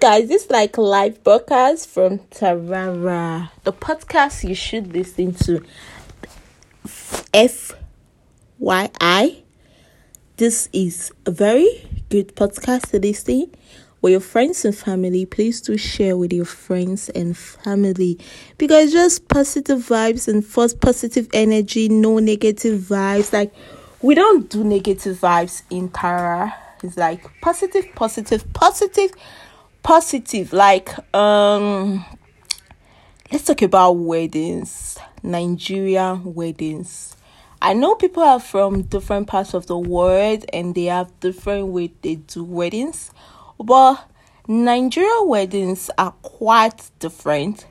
guys? This is like live broadcast from Tarara, the podcast you should listen to. FYI, this is a very good podcast to listen with your friends and family. Please do share with your friends and family because just positive vibes and first positive energy, no negative vibes. Like we don't do negative vibes in Tara. It's like positive, positive, positive, positive. Like um let's talk about weddings, Nigeria weddings. I know people are from different parts of the world and they have different way they do weddings, but Nigeria weddings are quite different.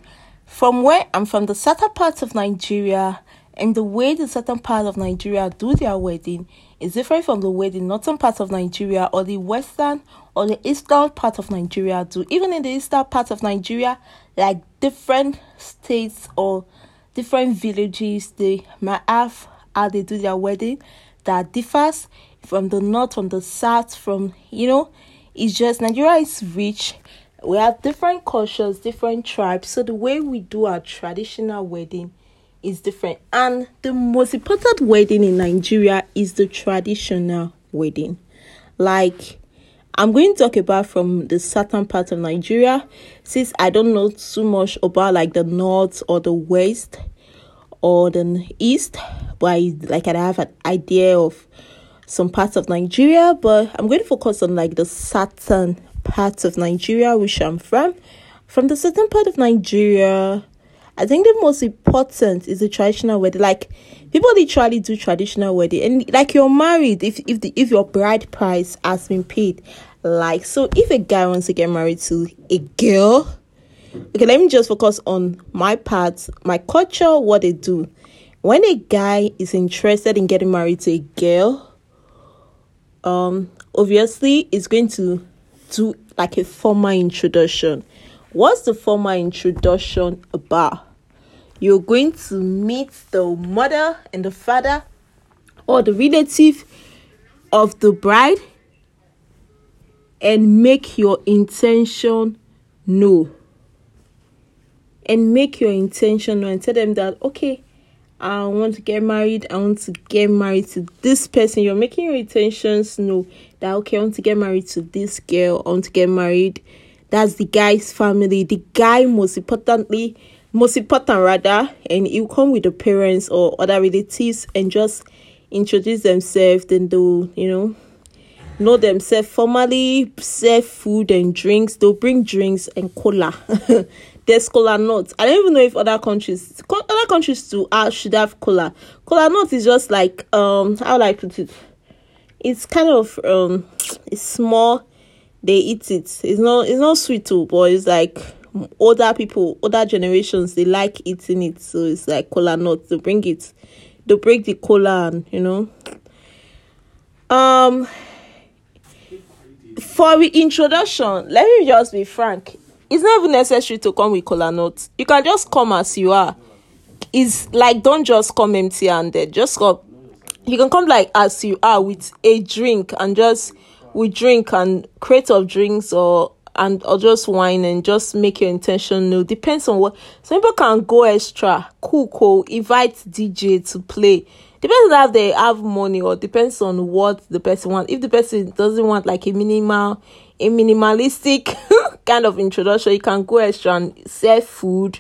From where I'm from, the southern part of Nigeria, and the way the southern part of Nigeria do their wedding is different from the way the northern part of Nigeria or the western or the eastern part of Nigeria do. Even in the eastern part of Nigeria, like different states or different villages, they might have how they do their wedding that differs from the north, from the south, from you know, it's just Nigeria is rich. We have different cultures, different tribes. So the way we do our traditional wedding is different. And the most important wedding in Nigeria is the traditional wedding. Like I'm going to talk about from the southern part of Nigeria since I don't know too much about like the north or the west or the east, but I, like I have an idea of some parts of Nigeria, but I'm going to focus on like the southern part of Nigeria, which I'm from. From the southern part of Nigeria, I think the most important is the traditional wedding. Like people literally do traditional wedding, and like you're married if if the if your bride price has been paid. Like so, if a guy wants to get married to a girl, okay, let me just focus on my part, my culture, what they do. When a guy is interested in getting married to a girl, um, obviously it's going to do like a formal introduction What's the formal introduction about? You're going to meet the mother and the father or the relative of the bride and make your intention known. And make your intention known and tell them that, okay, I want to get married. I want to get married to this person. You're making your intentions know that, okay, I want to get married to this girl. I want to get married that's the guy's family. The guy, most importantly, most important rather, and you come with the parents or other relatives and just introduce themselves. Then they'll, you know, know themselves formally, serve food and drinks. They'll bring drinks and cola. There's cola nuts. I don't even know if other countries, other countries too, uh, should have cola. Cola nuts is just like um, how would I put it? It's kind of um, it's small they eat it. It's not it's not sweet too, but it's like older people, older generations, they like eating it. So it's like cola nuts. They bring it, they break the cola, and you know. Um, for introduction, let me just be frank. It's not even necessary to come with cola nuts. You can just come as you are. It's like don't just come empty handed. Just come. You can come like as you are with a drink and just we drink and crate of drinks or and or just wine and just make your intention known. Depends on what some people can go extra, cool, cool, invite DJ to play. Depends on if they have money or depends on what the person wants. If the person doesn't want like a minimal, a minimalistic kind of introduction, you can go extra and serve food,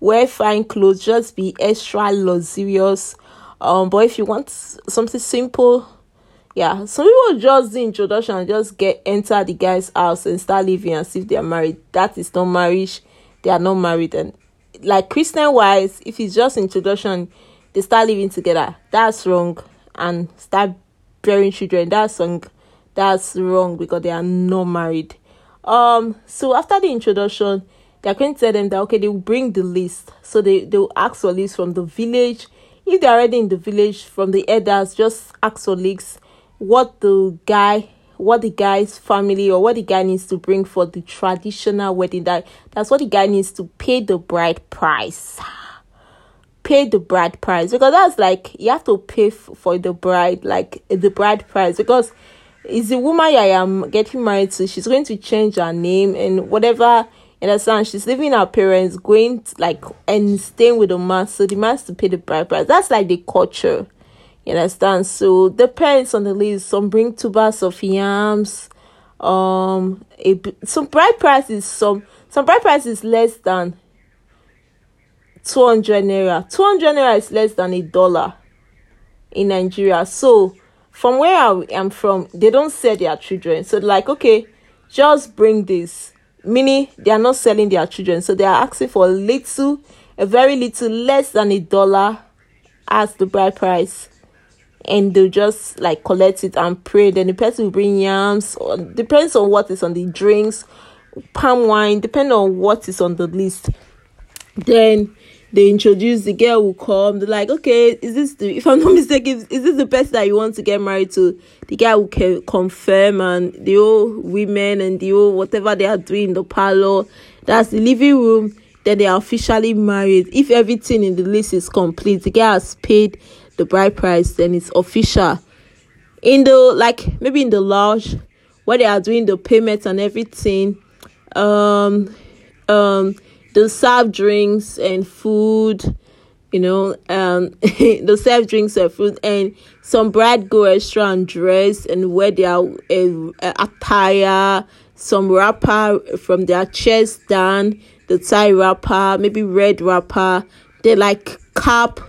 wear fine clothes, just be extra luxurious. Um, but if you want something simple, yeah some people just the introduction just get enter the guy's house and start living as if they are married. That is not marriage. They are not married. And like christian wise if it's just introduction they start living together. That's wrong. And start bearing children. That's wrong that's wrong because they are not married. Um so after the introduction they're going to tell them that okay they will bring the list. So they they will ask for list from the village. If they're already in the village from the elders just ask for leaks what the guy what the guy's family or what the guy needs to bring for the traditional wedding that that's what the guy needs to pay the bride price pay the bride price because that's like you have to pay f- for the bride like the bride price because is the woman I am getting married to. She's going to change her name and whatever. You understand? She's leaving her parents, going to, like and staying with the man. So the man has to pay the bride price. That's like the culture. You understand? So depends on the list. Some bring two of yams. Um, a, some bride price is some some bride price is less than two hundred naira. Two hundred naira is less than a dollar in Nigeria. So from where I am from, they don't sell their children. So like, okay, just bring this. Meaning they are not selling their children. So they are asking for a little, a very little, less than a dollar as the bride price. And they'll just like collect it and pray. Then the person will bring yams. Or, depends on what is on the drinks, palm wine, depending on what is on the list. Then they introduce the girl will come they're like okay is this the if i'm not mistaken is this the person that you want to get married to the guy will can confirm and the old women and the old whatever they are doing in the parlor that's the living room then they are officially married if everything in the list is complete the guy has paid the bride price then it's official. In the like maybe in the lodge where they are doing the payments and everything um um they'll serve drinks and food you know um they'll serve drinks and food and some bride go extra and dress and wear their uh, attire some wrapper from their chest down the tie wrapper maybe red wrapper they like cap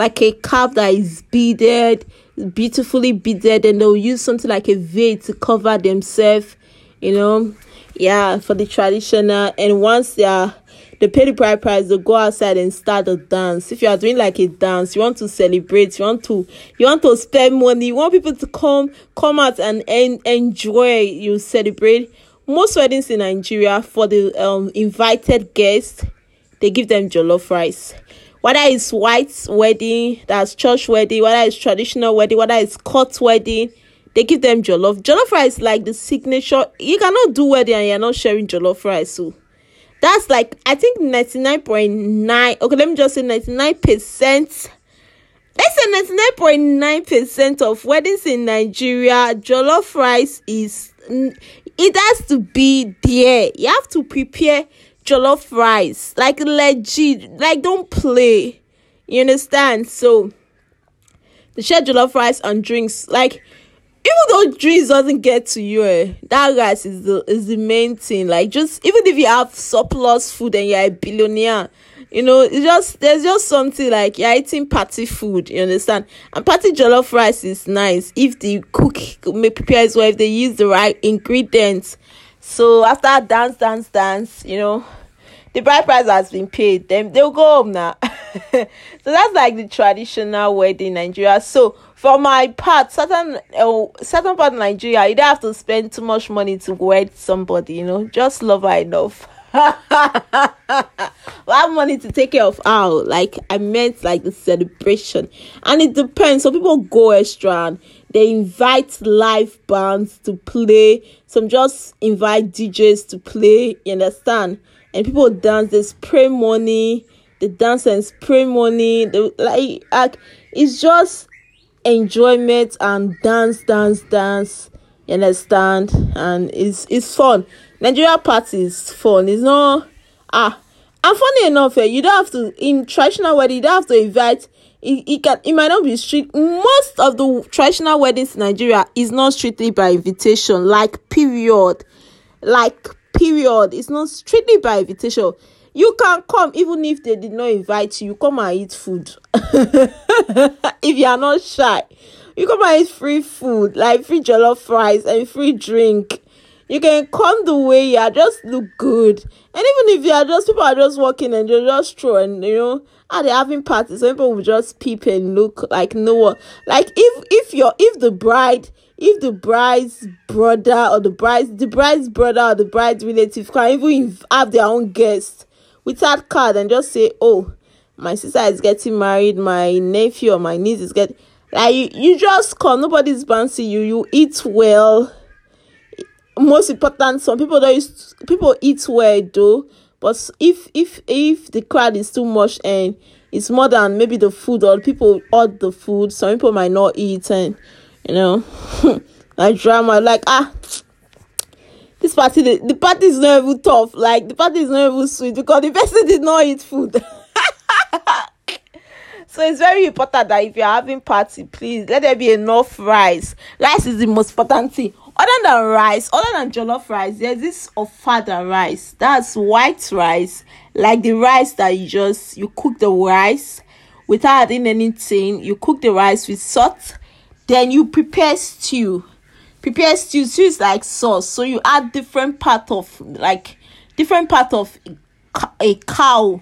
like a cap that is beaded beautifully beaded and they'll use something like a veil to cover themselves you know? Yeah for the traditional and once they are they pay the bride price they go outside and start a dance. If you are doing like a dance you want to celebrate you want to you want to spend money you want people to come come out and, and enjoy you celebrate. Most weddings in nigeria for the um invited guests they give them jollof rice whether it's white wedding that's church wedding whether it's traditional wedding whether it's court wedding they give them jollof. Jollof rice is like the signature you cannot do wedding and you're not sharing jollof rice so that's like I think 99.9 okay let me just say 99% let's say 99.9% of weddings in Nigeria jollof rice is it has to be there. You have to prepare jollof rice like legit like don't play you understand so the share jollof rice and drinks like even though drinks doesn't get to you, eh, that rice is the is the main thing. Like just even if you have surplus food and you're a billionaire, you know, it's just there's just something like you're eating party food, you understand? And party jollof rice is nice if the cook may prepare as well, if they use the right ingredients. So after dance, dance, dance, you know, the bride price has been paid, then they'll go home now. so that's like the traditional wedding in Nigeria. So for my part, certain uh, certain part of Nigeria, you don't have to spend too much money to wed somebody, you know, just love her enough. have money to take care of how like I meant like the celebration and it depends some people go extra and they invite live bands to play some just invite DJs to play you understand and people dance they spray money they dance and spray money they, like, like it's just enjoyment and dance dance dance. You understand? And it's it's fun. Nigeria party is fun. It's not ah and funny enough eh, you don't have to in traditional wedding you don't have to invite it, it can it might not be strict most of the traditional weddings in nigeria is not strictly by invitation like period. Like period. It's not strictly by invitation. You can come even if they did not invite you. You come and eat food. If you are not shy you come and eat free food like free jollof rice and free drink. You can come the way you are just look good. And even if you are just people are just walking and you're just throwing you know are they're having parties some people will just peep and look like no one. Like if if you're if the bride if the bride's brother or the bride's the bride's brother or the bride's relative can even have their own guests without card and just say, oh, my sister is getting married, my nephew or my niece is getting like you, you just come, nobody's bouncing you, you eat well. Most important, some people don't use, people eat well though, but if if if the crowd is too much and it's more than maybe the food or people order the food, some people might not eat and you know like drama. Like ah, this party the, the party is not even tough. Like the party is not even sweet because the person did not eat food. so it's very important that if you're having party, please let there be enough rice. Rice is the most important thing. Other than rice, other than jollof rice, there's this ofada rice. That's white rice, like the rice that you just you cook the rice without adding anything. You cook the rice with salt, then you prepare stew. Prepare stew. Stew is like sauce, so you add different part of like different part of a cow,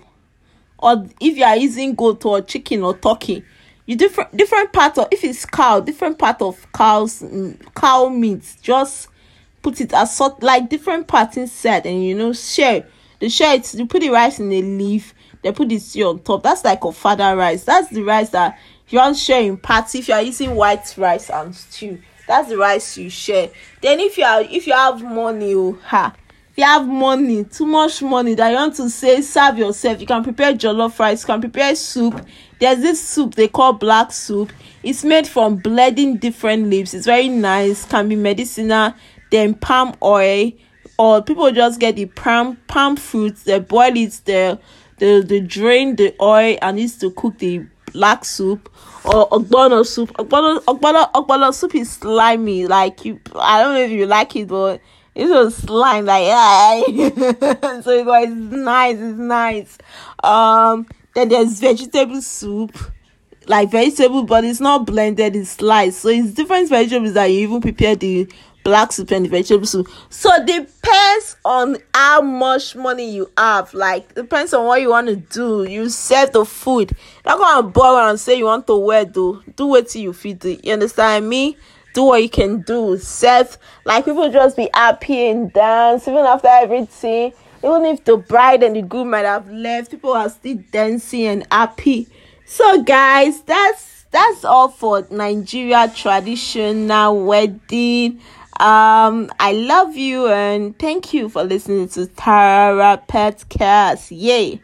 or if you are using goat or chicken or turkey, you different different part of if it's cow, different part of cows cow meat. Just put it as sort like different parts inside, and you know share the share it. You put the rice in a leaf they put the stew on top. That's like ofada rice. That's the rice that you want to share in party. If you are using white rice and stew, that's the rice you share. Then if you are if you have money, oh ha, if you have money, too much money that you want to say serve yourself, you can prepare jollof rice, you can prepare soup. There's this soup they call black soup. It's made from blending different leaves. It's very nice, can be medicinal. Then palm oil, or people just get the palm palm fruits, they boil it, they they, they drain the oil and used to cook the black soup or ogbono soup. Ogbono, ogbono, ogbono soup is slimy. Like you, I don't know if you like it, but it's a slime. Like yeah. so it was nice. It's nice. Um, then there's vegetable soup. Like vegetable, but it's not blended, it's sliced. So it's different vegetables that you even prepare the black soup and vegetable soup. So depends on how much money you have. Like depends on what you want to do. You serve the food. Not gonna borrow and say you want to wear do. Do what you feed. You understand me? Do what you can do. Serve like people just be happy and dance even after everything. Even if the bride and the groom might have left, people are still dancing and happy. So guys, that's that's all for Nigeria traditional wedding. Um, I love you and thank you for listening to Tara Petcast. Yay!